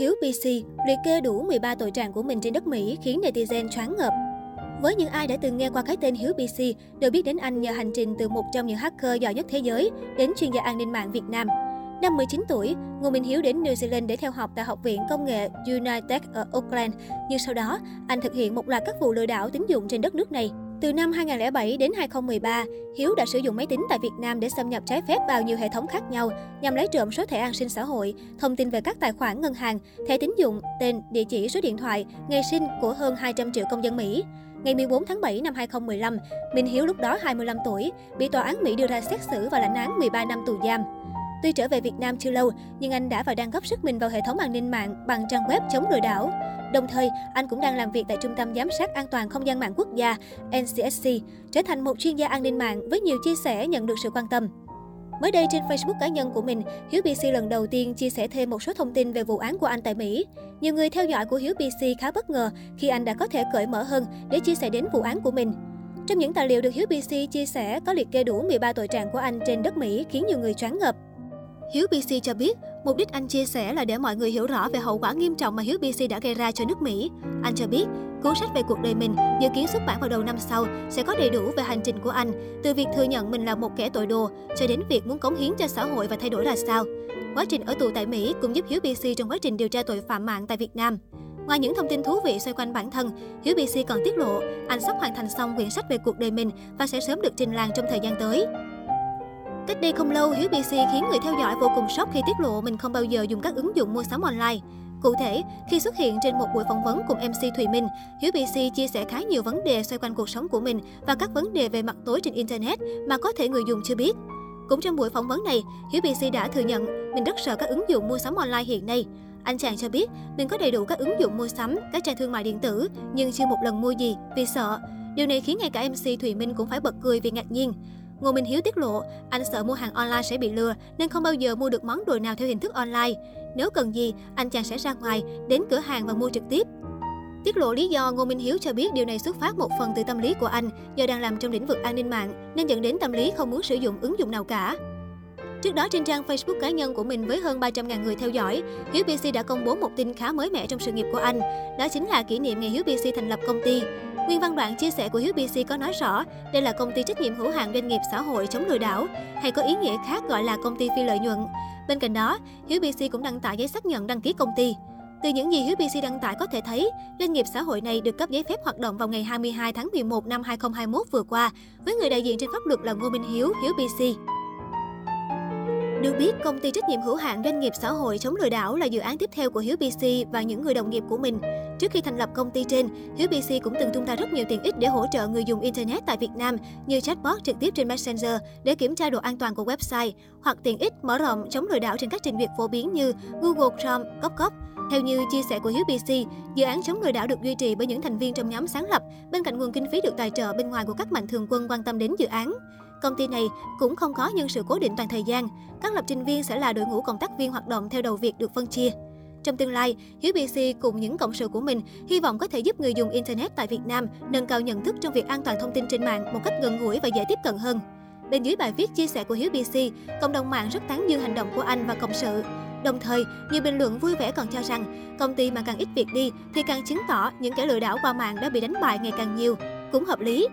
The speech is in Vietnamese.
Hiếu PC liệt kê đủ 13 tội trạng của mình trên đất Mỹ khiến netizen choáng ngợp. Với những ai đã từng nghe qua cái tên Hiếu PC, đều biết đến anh nhờ hành trình từ một trong những hacker giỏi nhất thế giới đến chuyên gia an ninh mạng Việt Nam. Năm 19 tuổi, Ngô Minh Hiếu đến New Zealand để theo học tại Học viện Công nghệ United ở Auckland. Nhưng sau đó, anh thực hiện một loạt các vụ lừa đảo tín dụng trên đất nước này. Từ năm 2007 đến 2013, Hiếu đã sử dụng máy tính tại Việt Nam để xâm nhập trái phép vào nhiều hệ thống khác nhau nhằm lấy trộm số thẻ an sinh xã hội, thông tin về các tài khoản ngân hàng, thẻ tín dụng, tên, địa chỉ, số điện thoại, ngày sinh của hơn 200 triệu công dân Mỹ. Ngày 14 tháng 7 năm 2015, Minh Hiếu lúc đó 25 tuổi, bị tòa án Mỹ đưa ra xét xử và lãnh án 13 năm tù giam. Tuy trở về Việt Nam chưa lâu, nhưng anh đã và đang góp sức mình vào hệ thống an ninh mạng bằng trang web chống lừa đảo. Đồng thời, anh cũng đang làm việc tại Trung tâm Giám sát An toàn Không gian mạng quốc gia NCSC, trở thành một chuyên gia an ninh mạng với nhiều chia sẻ nhận được sự quan tâm. Mới đây trên Facebook cá nhân của mình, Hiếu BC lần đầu tiên chia sẻ thêm một số thông tin về vụ án của anh tại Mỹ. Nhiều người theo dõi của Hiếu BC khá bất ngờ khi anh đã có thể cởi mở hơn để chia sẻ đến vụ án của mình. Trong những tài liệu được Hiếu BC chia sẻ có liệt kê đủ 13 tội trạng của anh trên đất Mỹ khiến nhiều người choáng ngợp. Hiếu BC cho biết, mục đích anh chia sẻ là để mọi người hiểu rõ về hậu quả nghiêm trọng mà Hiếu BC đã gây ra cho nước Mỹ. Anh cho biết, cuốn sách về cuộc đời mình dự kiến xuất bản vào đầu năm sau sẽ có đầy đủ về hành trình của anh, từ việc thừa nhận mình là một kẻ tội đồ cho đến việc muốn cống hiến cho xã hội và thay đổi ra sao. Quá trình ở tù tại Mỹ cũng giúp Hiếu BC trong quá trình điều tra tội phạm mạng tại Việt Nam. Ngoài những thông tin thú vị xoay quanh bản thân, Hiếu BC còn tiết lộ anh sắp hoàn thành xong quyển sách về cuộc đời mình và sẽ sớm được trình làng trong thời gian tới. Cách đây không lâu, Hiếu BC khiến người theo dõi vô cùng sốc khi tiết lộ mình không bao giờ dùng các ứng dụng mua sắm online. Cụ thể, khi xuất hiện trên một buổi phỏng vấn cùng MC Thùy Minh, Hiếu BC chia sẻ khá nhiều vấn đề xoay quanh cuộc sống của mình và các vấn đề về mặt tối trên Internet mà có thể người dùng chưa biết. Cũng trong buổi phỏng vấn này, Hiếu BC đã thừa nhận mình rất sợ các ứng dụng mua sắm online hiện nay. Anh chàng cho biết mình có đầy đủ các ứng dụng mua sắm, các trang thương mại điện tử nhưng chưa một lần mua gì vì sợ. Điều này khiến ngay cả MC Thùy Minh cũng phải bật cười vì ngạc nhiên. Ngô Minh Hiếu tiết lộ, anh sợ mua hàng online sẽ bị lừa nên không bao giờ mua được món đồ nào theo hình thức online. Nếu cần gì, anh chàng sẽ ra ngoài, đến cửa hàng và mua trực tiếp. Tiết lộ lý do, Ngô Minh Hiếu cho biết điều này xuất phát một phần từ tâm lý của anh do đang làm trong lĩnh vực an ninh mạng nên dẫn đến tâm lý không muốn sử dụng ứng dụng nào cả. Trước đó trên trang Facebook cá nhân của mình với hơn 300.000 người theo dõi, Hiếu PC đã công bố một tin khá mới mẻ trong sự nghiệp của anh. Đó chính là kỷ niệm ngày Hiếu PC thành lập công ty. Nguyên văn đoạn chia sẻ của Hiếu BC có nói rõ đây là công ty trách nhiệm hữu hạn doanh nghiệp xã hội chống lừa đảo, hay có ý nghĩa khác gọi là công ty phi lợi nhuận. Bên cạnh đó, Hiếu BC cũng đăng tải giấy xác nhận đăng ký công ty. Từ những gì Hiếu BC đăng tải có thể thấy, doanh nghiệp xã hội này được cấp giấy phép hoạt động vào ngày 22 tháng 11 năm 2021 vừa qua, với người đại diện trên pháp luật là Ngô Minh Hiếu, Hiếu BC. Được biết, công ty trách nhiệm hữu hạn doanh nghiệp xã hội chống lừa đảo là dự án tiếp theo của Hiếu PC và những người đồng nghiệp của mình. Trước khi thành lập công ty trên, Hiếu PC cũng từng tung ra rất nhiều tiện ích để hỗ trợ người dùng Internet tại Việt Nam như chatbot trực tiếp trên Messenger để kiểm tra độ an toàn của website, hoặc tiện ích mở rộng chống lừa đảo trên các trình duyệt phổ biến như Google Chrome, Copcop. Theo như chia sẻ của Hiếu PC, dự án chống lừa đảo được duy trì bởi những thành viên trong nhóm sáng lập, bên cạnh nguồn kinh phí được tài trợ bên ngoài của các mạnh thường quân quan tâm đến dự án. Công ty này cũng không có nhân sự cố định toàn thời gian. Các lập trình viên sẽ là đội ngũ cộng tác viên hoạt động theo đầu việc được phân chia. Trong tương lai, Hiếu BC cùng những cộng sự của mình hy vọng có thể giúp người dùng Internet tại Việt Nam nâng cao nhận thức trong việc an toàn thông tin trên mạng một cách gần gũi và dễ tiếp cận hơn. Bên dưới bài viết chia sẻ của Hiếu BC, cộng đồng mạng rất tán dương hành động của anh và cộng sự. Đồng thời, nhiều bình luận vui vẻ còn cho rằng công ty mà càng ít việc đi thì càng chứng tỏ những kẻ lừa đảo qua mạng đã bị đánh bại ngày càng nhiều. Cũng hợp lý.